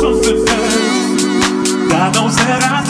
something else. God knows that I.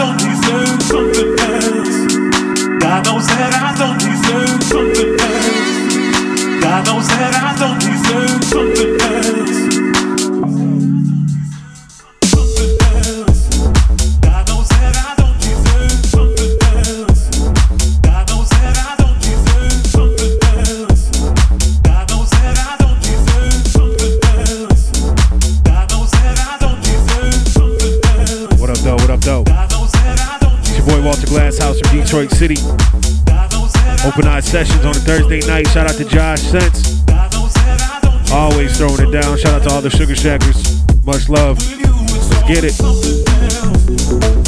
sessions on a Thursday night. Shout out to Josh Sense. Always throwing it down. Shout out to all the Sugar Shackers. Much love. Let's get it.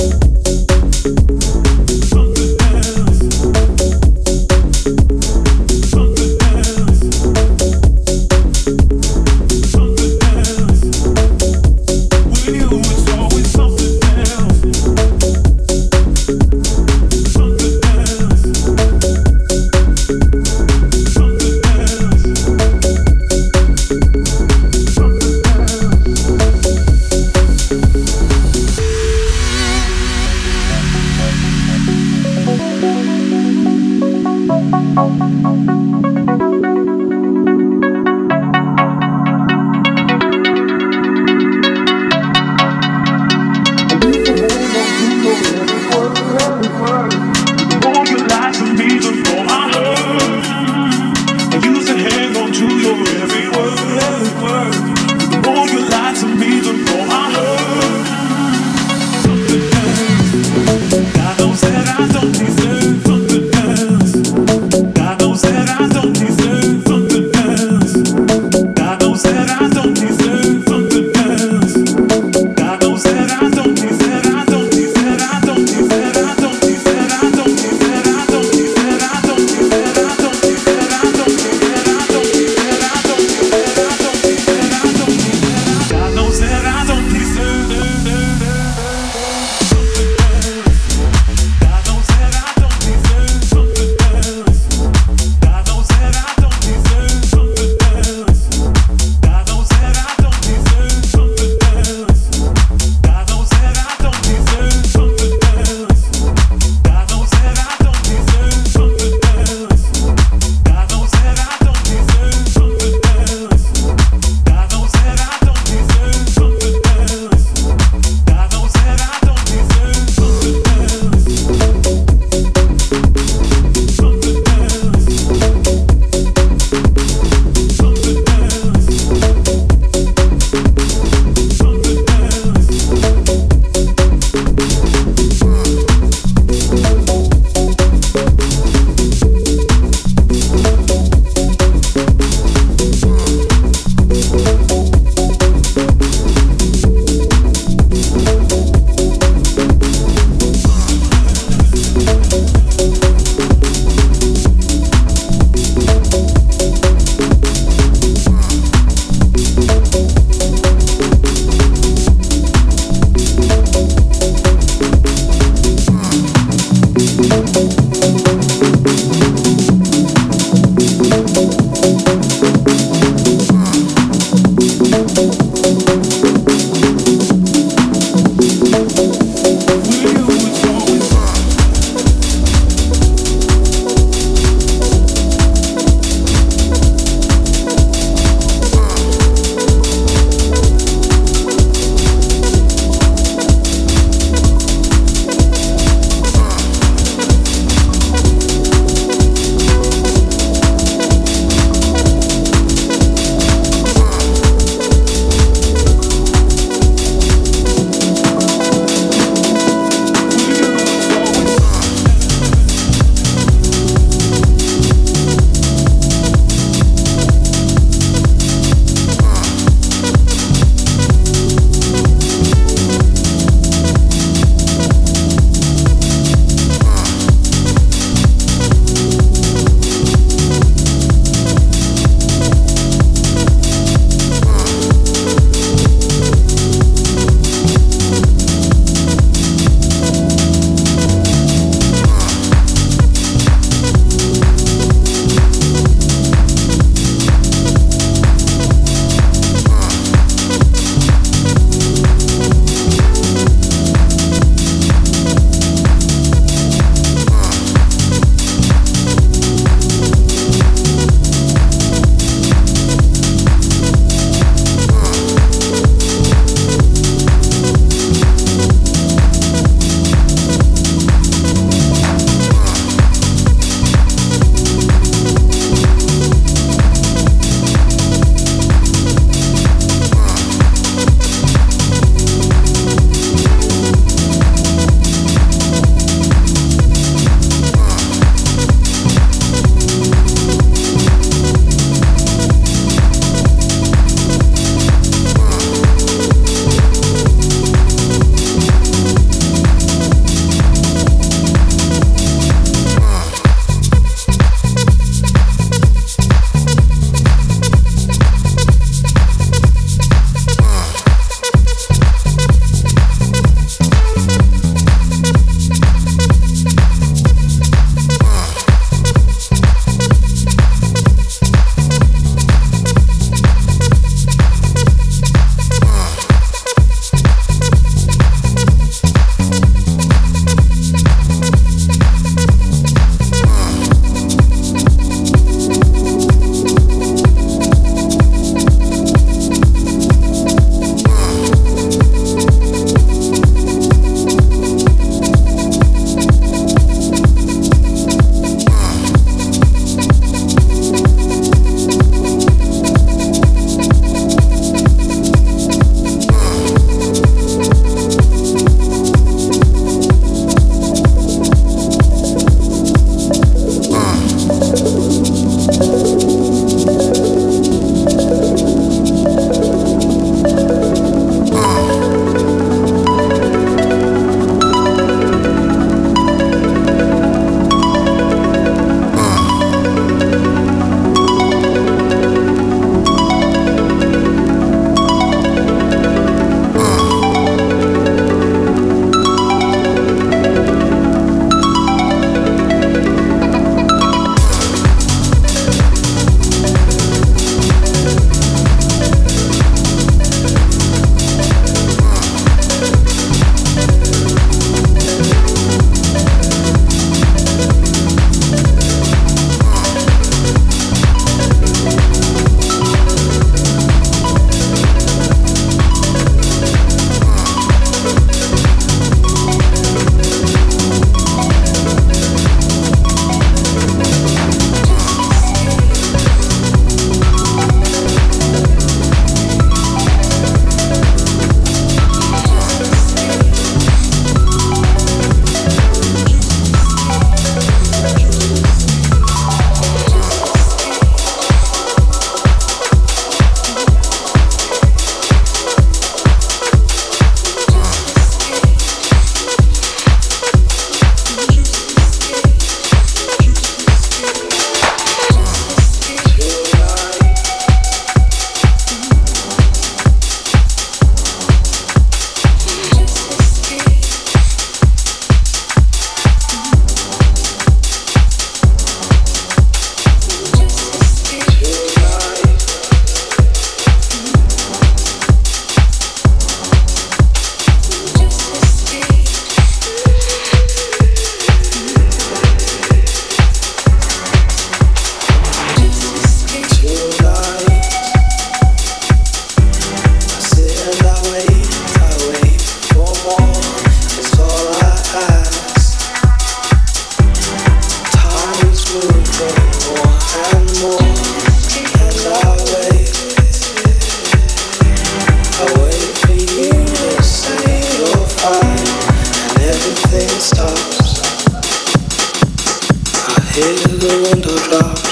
Hear the window drops.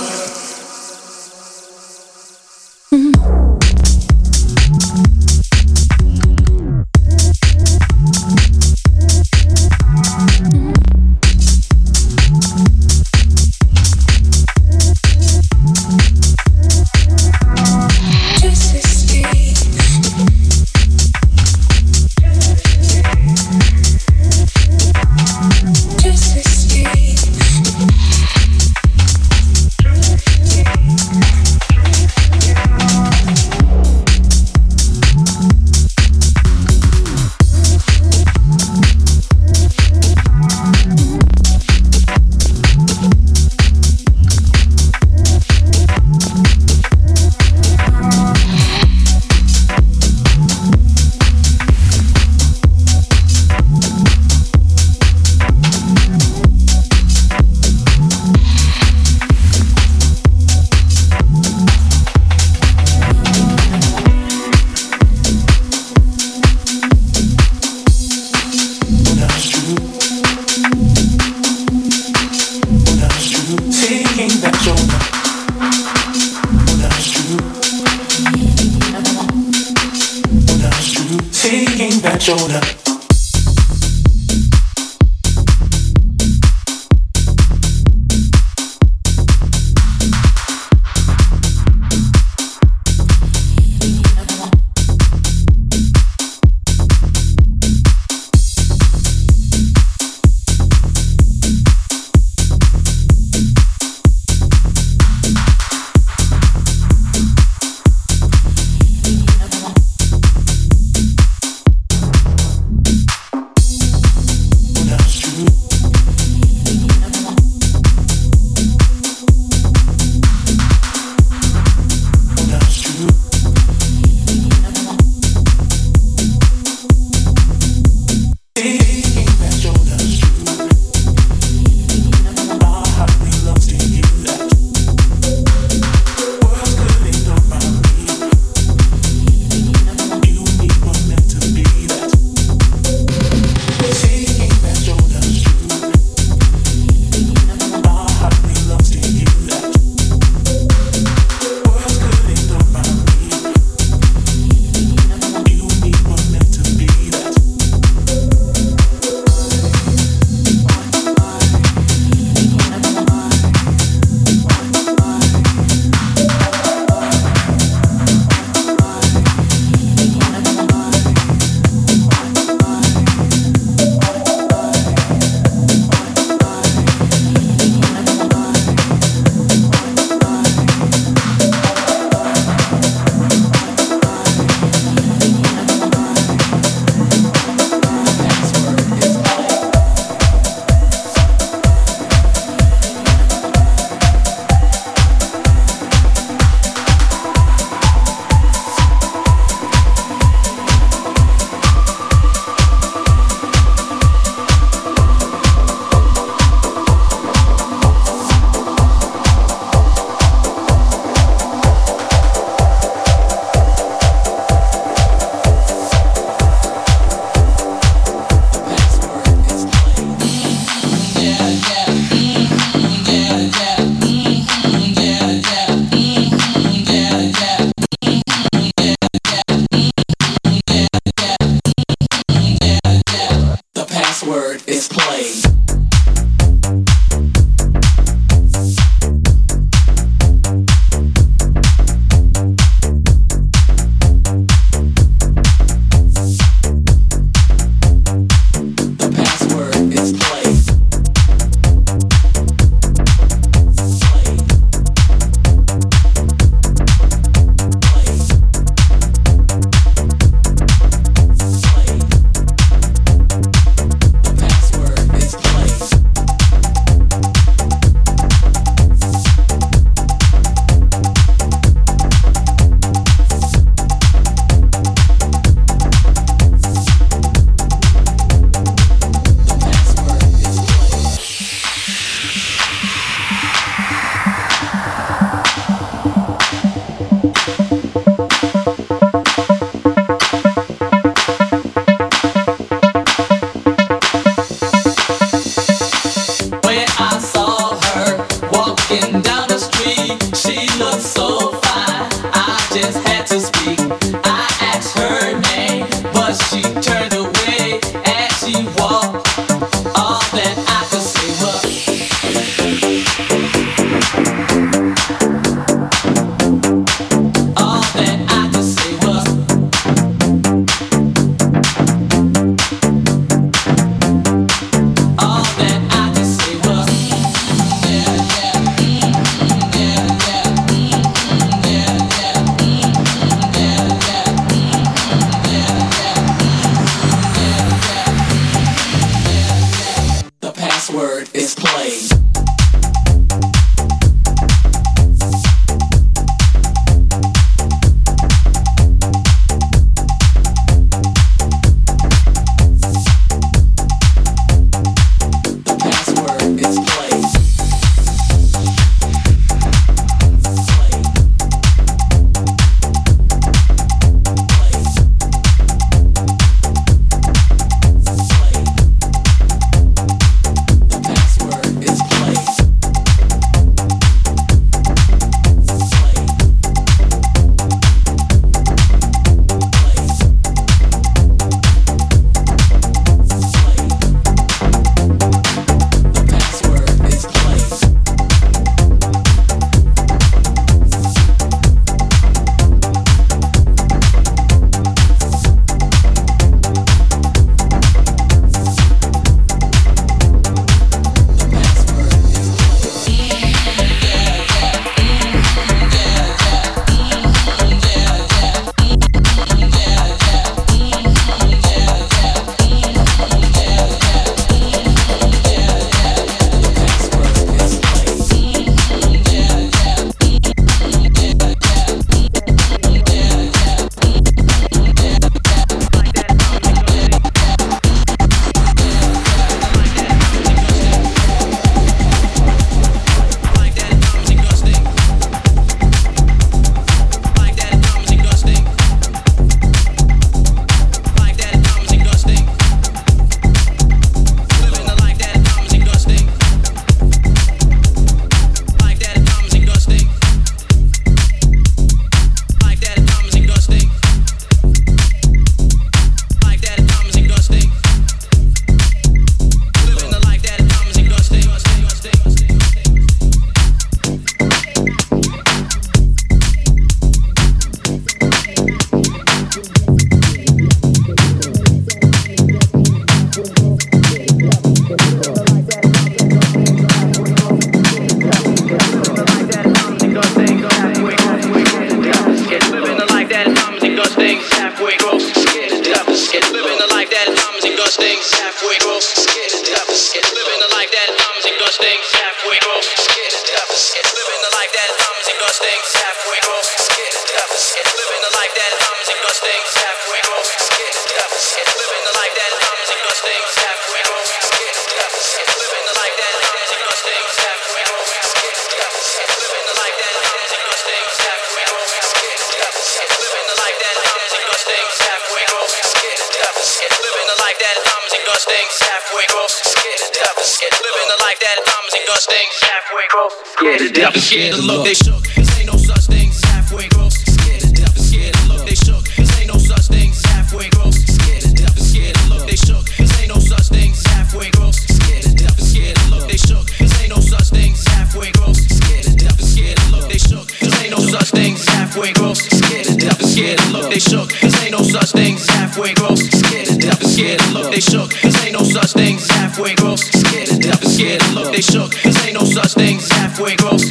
scared to death scared to look. They shook, cause ain't no such thing halfway gross. Scared to death scared to look. They shook, cause ain't no such thing halfway gross.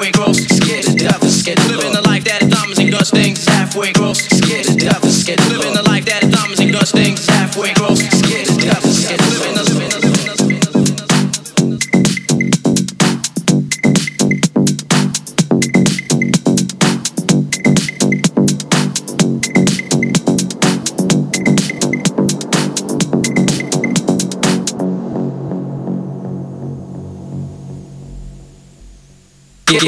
fuegos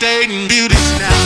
devastating beauties now.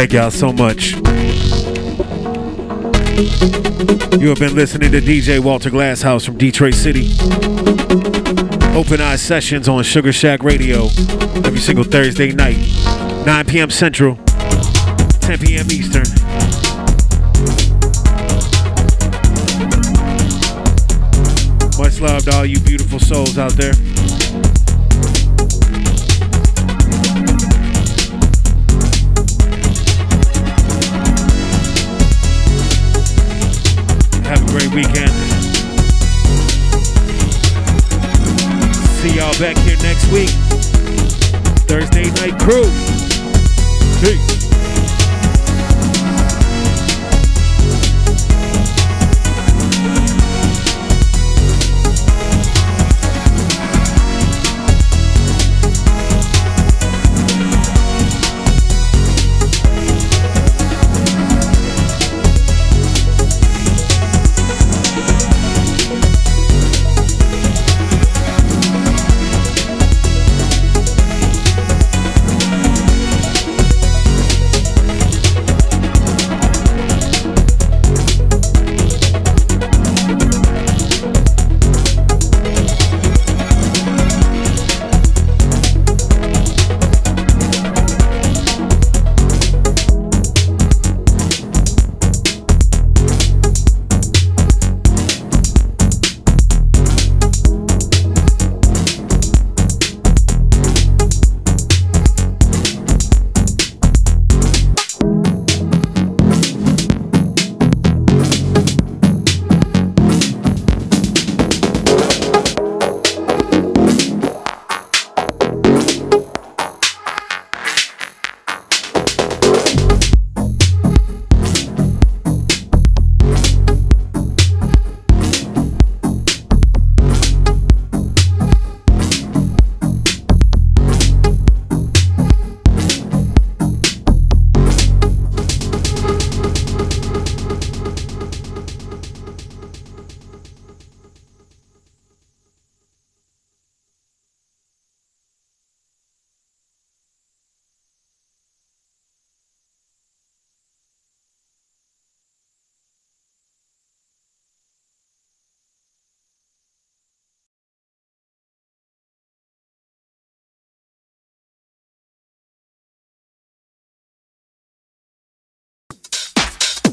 Thank y'all so much. You have been listening to DJ Walter Glasshouse from Detroit City. Open Eye Sessions on Sugar Shack Radio every single Thursday night, 9 p.m. Central, 10 p.m. Eastern. Much love to all you beautiful souls out there. Weekend. See y'all back here next week. Thursday Night Crew.